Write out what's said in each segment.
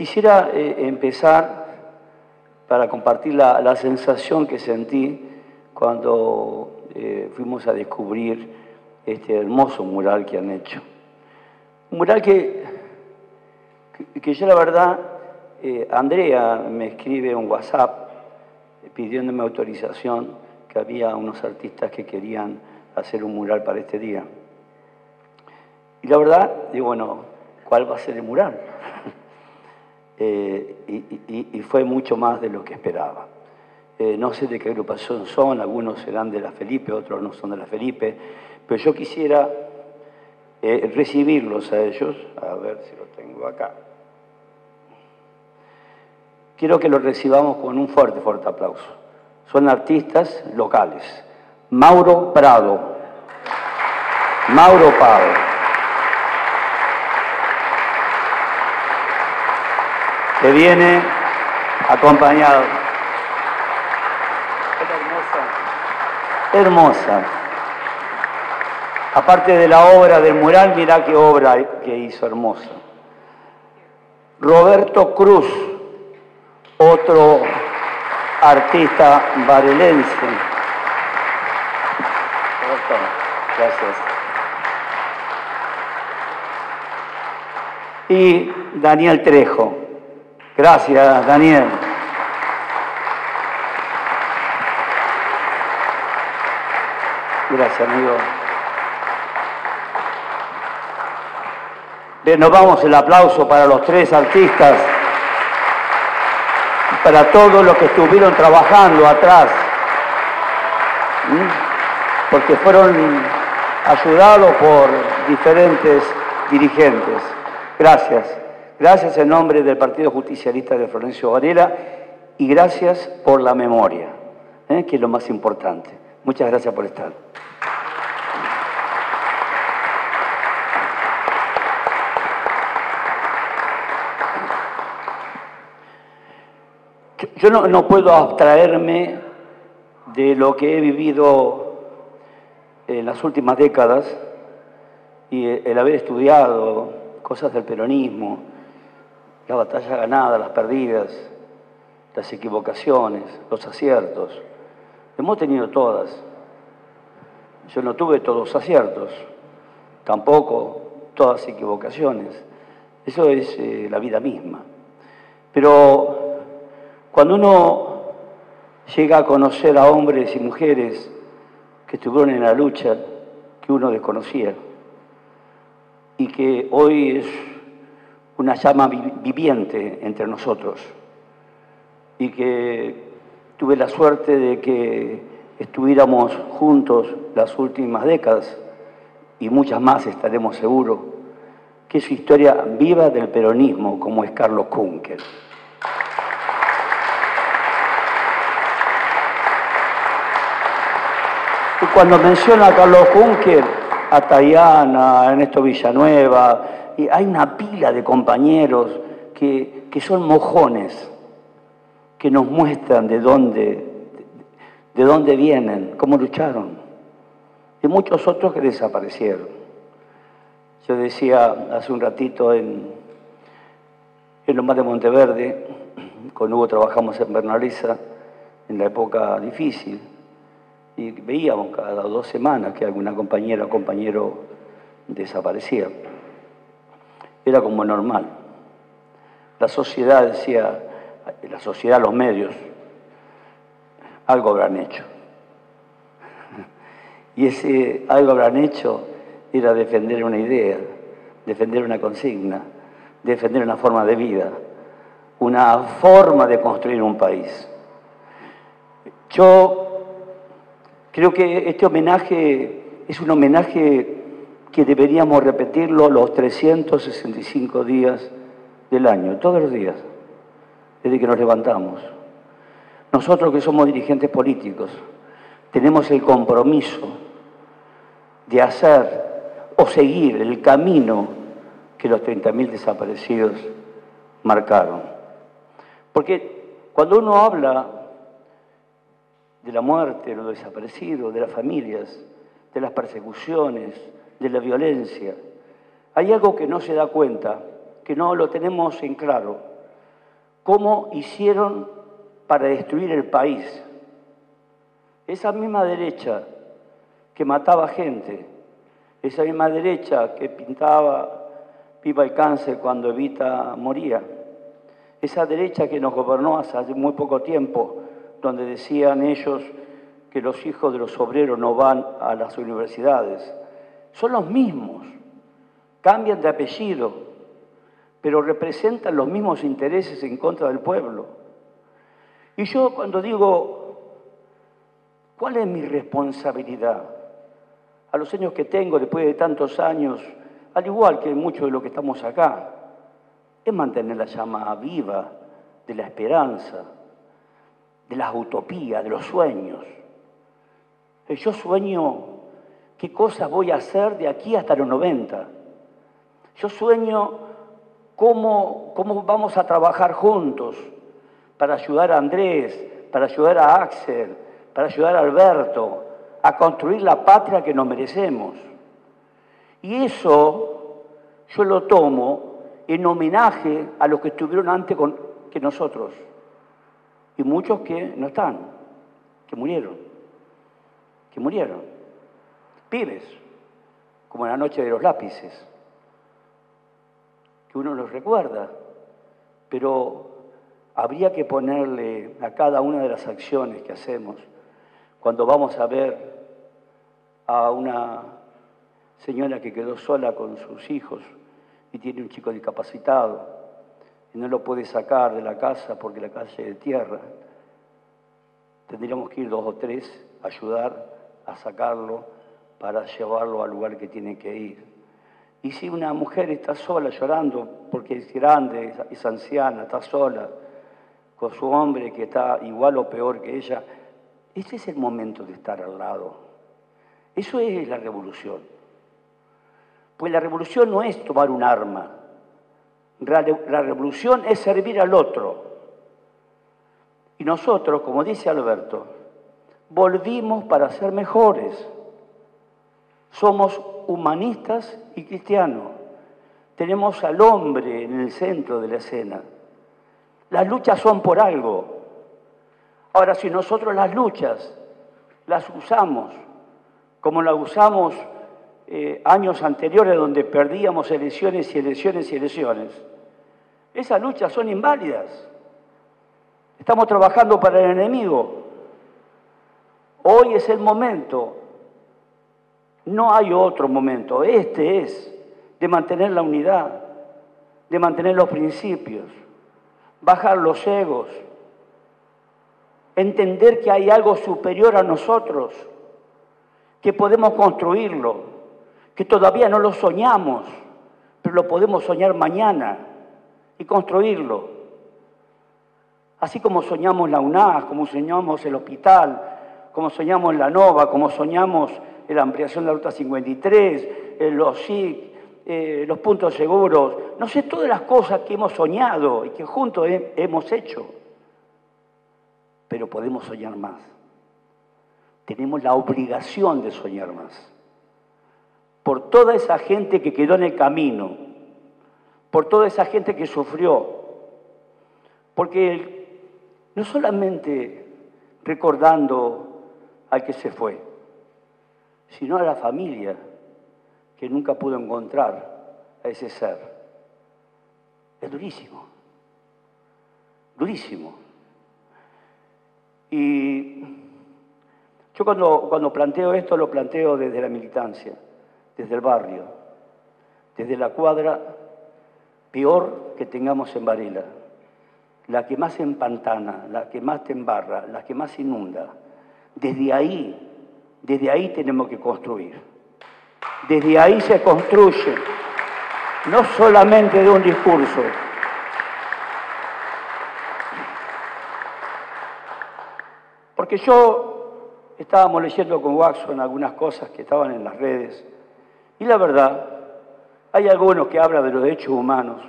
quisiera eh, empezar para compartir la, sensación que sentí cuando eh, fuimos a descubrir este hermoso mural que han hecho. Un mural que, que, que yo la verdad, eh, Andrea me escribe un WhatsApp pidiéndome autorización que había unos artistas que querían hacer un mural para este día. Y la verdad, digo, bueno, ¿cuál va a ser el mural? Eh, y, fue mucho más de lo que esperaba. Eh, no sé de qué agrupación son, algunos serán de la Felipe, otros no son de la Felipe, pero yo quisiera eh, recibirlos a ellos, a ver si lo tengo acá. Quiero que los recibamos con un fuerte, fuerte aplauso. Son artistas locales. Mauro Prado. Mauro Prado. Que viene acompañado. hermosa. Hermosa. Aparte de la obra del mural, mirá qué obra que hizo hermosa. Roberto Cruz, otro artista varelense. Gracias. Y Daniel Trejo. Gracias, Daniel. Gracias, amigo. Nos vamos el aplauso para los tres artistas, para todos los que estuvieron trabajando atrás, porque fueron ayudados por diferentes dirigentes. Gracias. Gracias en nombre del Partido Justicialista de Florencio Varela y gracias por la memoria, ¿eh? que es lo más importante. Muchas gracias por estar. Yo no, no, puedo abstraerme de lo que he vivido en las últimas décadas y el haber estudiado cosas del peronismo, la batalla ganada, las perdidas, las equivocaciones, los aciertos. Hemos tenido todas. Yo no tuve todos aciertos, tampoco todas equivocaciones. Eso es eh, la vida misma. Pero cuando uno llega a conocer a hombres y mujeres que estuvieron en la lucha que uno desconocía y que hoy es una llama viviente entre nosotros y que tuve la suerte de que estuviéramos juntos las últimas décadas y muchas más estaremos seguros, que es su historia viva del peronismo como es Carlos Kunkel. Y cuando menciona a Carlos Juncker, a Tayana, Ernesto Villanueva, y hay una pila de compañeros que, que son mojones, que nos muestran de dónde, de dónde vienen, cómo lucharon. Y muchos otros que desaparecieron. Yo decía hace un ratito en, en Lomar de Monteverde, con Hugo trabajamos en Bernaliza, en la época difícil, y veíamos cada dos semanas que alguna compañera o compañero desaparecía. Era como normal. La sociedad decía, la sociedad, los medios, algo habrán hecho. Y ese algo habrán hecho era defender una idea, defender una consigna, defender una forma de vida, una forma de construir un país. Yo Creo que este homenaje es un homenaje que deberíamos repetirlo los 365 días del año, todos los días, desde que nos levantamos. Nosotros que somos dirigentes políticos tenemos el compromiso de hacer o seguir el camino que los 30.000 desaparecidos marcaron. Porque cuando uno habla de la muerte, de los desaparecidos, de las familias, de las persecuciones, de la violencia. Hay algo que no se da cuenta, que no lo tenemos en claro, cómo hicieron para destruir el país. Esa misma derecha que mataba gente, esa misma derecha que pintaba viva el cáncer cuando Evita moría, esa derecha que nos gobernó hace muy poco tiempo, donde decían ellos que los hijos de los obreros no van a las universidades, son los mismos, cambian de apellido, pero representan los mismos intereses en contra del pueblo. Y yo cuando digo, ¿cuál es mi responsabilidad? A los años que tengo, después de tantos años, al igual que muchos de los que estamos acá, es mantener la llama viva de la esperanza, de las utopías, de los sueños. Yo sueño qué cosas voy a hacer de aquí hasta los 90. Yo sueño cómo, cómo vamos a trabajar juntos para ayudar a Andrés, para ayudar a Axel, para ayudar a Alberto a construir la patria que nos merecemos. Y eso yo lo tomo en homenaje a los que estuvieron antes que nosotros y muchos que no están, que murieron, que murieron, pibes, como en la noche de los lápices, que uno los recuerda, pero habría que ponerle a cada una de las acciones que hacemos cuando vamos a ver a una señora que quedó sola con sus hijos y tiene un chico discapacitado y no lo puede sacar de la casa porque la casa es de tierra. Tendríamos que ir dos o tres a ayudar a sacarlo para llevarlo al lugar que tiene que ir. Y si una mujer está sola llorando porque es grande, es anciana, está sola, con su hombre que está igual o peor que ella, ese es el momento de estar al lado. Eso es la revolución. Pues la revolución no es tomar un arma, la revolución es servir al otro. Y nosotros, como dice Alberto, volvimos para ser mejores. Somos humanistas y cristianos. Tenemos al hombre en el centro de la escena. Las luchas son por algo. Ahora, si nosotros las luchas las usamos como las usamos eh, años anteriores donde perdíamos elecciones y elecciones y elecciones, esas luchas son inválidas. Estamos trabajando para el enemigo. Hoy es el momento. No hay otro momento. Este es de mantener la unidad, de mantener los principios, bajar los egos, entender que hay algo superior a nosotros, que podemos construirlo, que todavía no lo soñamos, pero lo podemos soñar mañana y construirlo. Así como soñamos la UNAS, como soñamos el hospital, como soñamos la NOVA, como soñamos la ampliación de la Ruta 53, eh, los SIC, eh, los puntos seguros, no sé, todas las cosas que hemos soñado y que juntos hemos hecho. Pero podemos soñar más. Tenemos la obligación de soñar más. Por toda esa gente que quedó en el camino, por toda esa gente que sufrió, porque no solamente recordando al que se fue, sino a la familia que nunca pudo encontrar a ese ser. Es durísimo, durísimo. Y yo cuando, cuando planteo esto lo planteo desde la militancia, desde el barrio, desde la cuadra peor que tengamos en Varela, la que más empantana, la que más te embarra, la que más inunda. Desde ahí, desde ahí tenemos que construir. Desde ahí se construye, no solamente de un discurso. Porque yo estábamos leyendo con Waxon algunas cosas que estaban en las redes y la verdad hay algunos que hablan de los derechos humanos,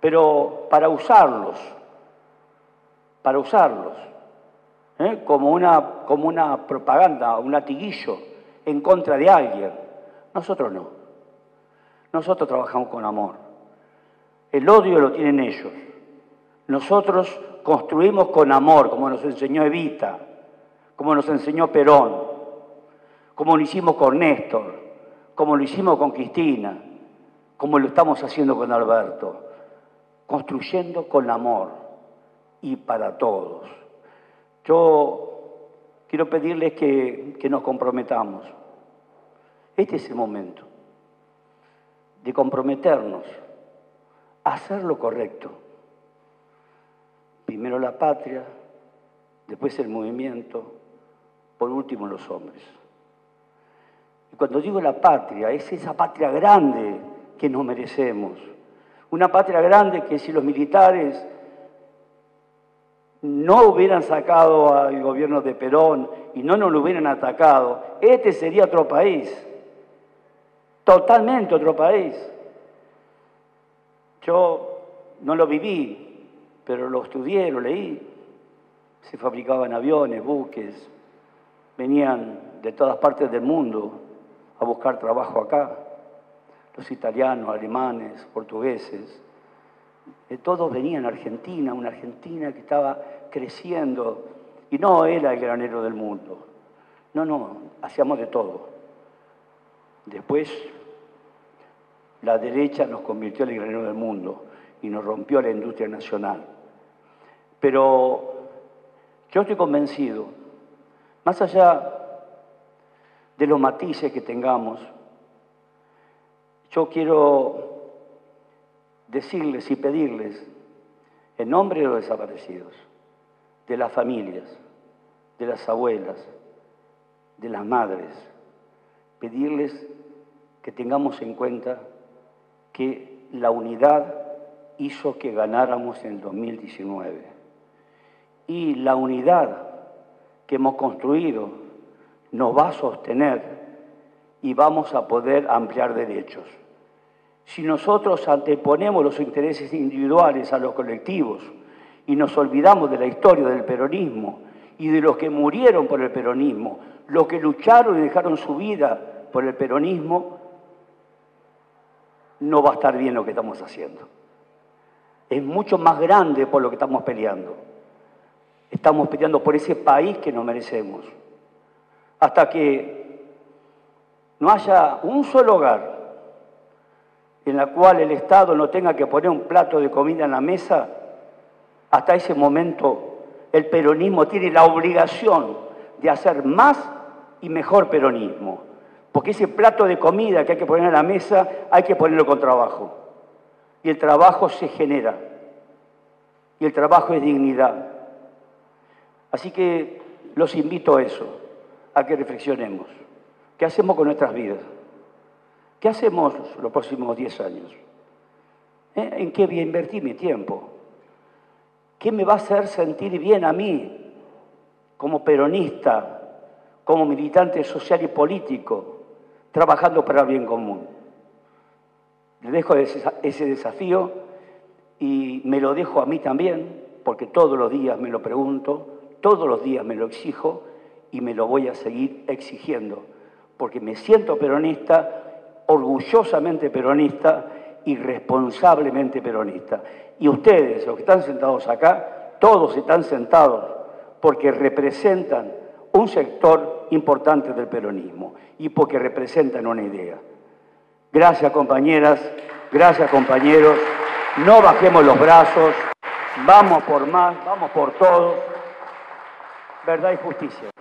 pero para usarlos, para usarlos, ¿eh? como, una, como una propaganda, un latiguillo en contra de alguien. Nosotros no. Nosotros trabajamos con amor. El odio lo tienen ellos. Nosotros construimos con amor, como nos enseñó Evita, como nos enseñó Perón, como lo hicimos con Néstor, como lo hicimos con Cristina, como lo estamos haciendo con Alberto, construyendo con amor y para todos. Yo quiero pedirles que, que nos comprometamos. Este es el momento de comprometernos a hacer lo correcto. Primero la patria, después el movimiento, por último los hombres. Y cuando digo la patria, es esa patria grande que nos merecemos. Una patria grande que si los militares no hubieran sacado al gobierno de Perón y no nos lo hubieran atacado, este sería otro país, totalmente otro país. Yo no lo viví, pero lo estudié, lo leí. Se fabricaban aviones, buques, venían de todas partes del mundo a buscar trabajo acá. Los italianos, alemanes, portugueses, de todos venían a Argentina, una Argentina que estaba creciendo y no era el granero del mundo. No, no, hacíamos de todo. Después la derecha nos convirtió en el granero del mundo y nos rompió la industria nacional. Pero yo estoy convencido, más allá de los matices que tengamos, yo quiero decirles y pedirles, en nombre de los desaparecidos, de las familias, de las abuelas, de las madres, pedirles que tengamos en cuenta que la unidad hizo que ganáramos en el 2019. Y la unidad que hemos construido nos va a sostener y vamos a poder ampliar derechos. Si nosotros anteponemos los intereses individuales a los colectivos y nos olvidamos de la historia del peronismo y de los que murieron por el peronismo, los que lucharon y dejaron su vida por el peronismo, no va a estar bien lo que estamos haciendo. Es mucho más grande por lo que estamos peleando. Estamos peleando por ese país que nos merecemos. Hasta que no haya un solo hogar en la cual el Estado no tenga que poner un plato de comida en la mesa, hasta ese momento el peronismo tiene la obligación de hacer más y mejor peronismo. Porque ese plato de comida que hay que poner en la mesa hay que ponerlo con trabajo. Y el trabajo se genera. Y el trabajo es dignidad. Así que los invito a eso, a que reflexionemos. ¿Qué hacemos con nuestras vidas? ¿Qué hacemos los próximos 10 años? ¿Eh? ¿En qué voy a invertir mi tiempo? ¿Qué me va a hacer sentir bien a mí como peronista, como militante social y político, trabajando para el bien común? Le dejo ese desafío y me lo dejo a mí también, porque todos los días me lo pregunto, todos los días me lo exijo y me lo voy a seguir exigiendo, porque me siento peronista orgullosamente peronista y responsablemente peronista. Y ustedes, los que están sentados acá, todos están sentados porque representan un sector importante del peronismo y porque representan una idea. Gracias compañeras, gracias compañeros, no bajemos los brazos, vamos por más, vamos por todos, verdad y justicia.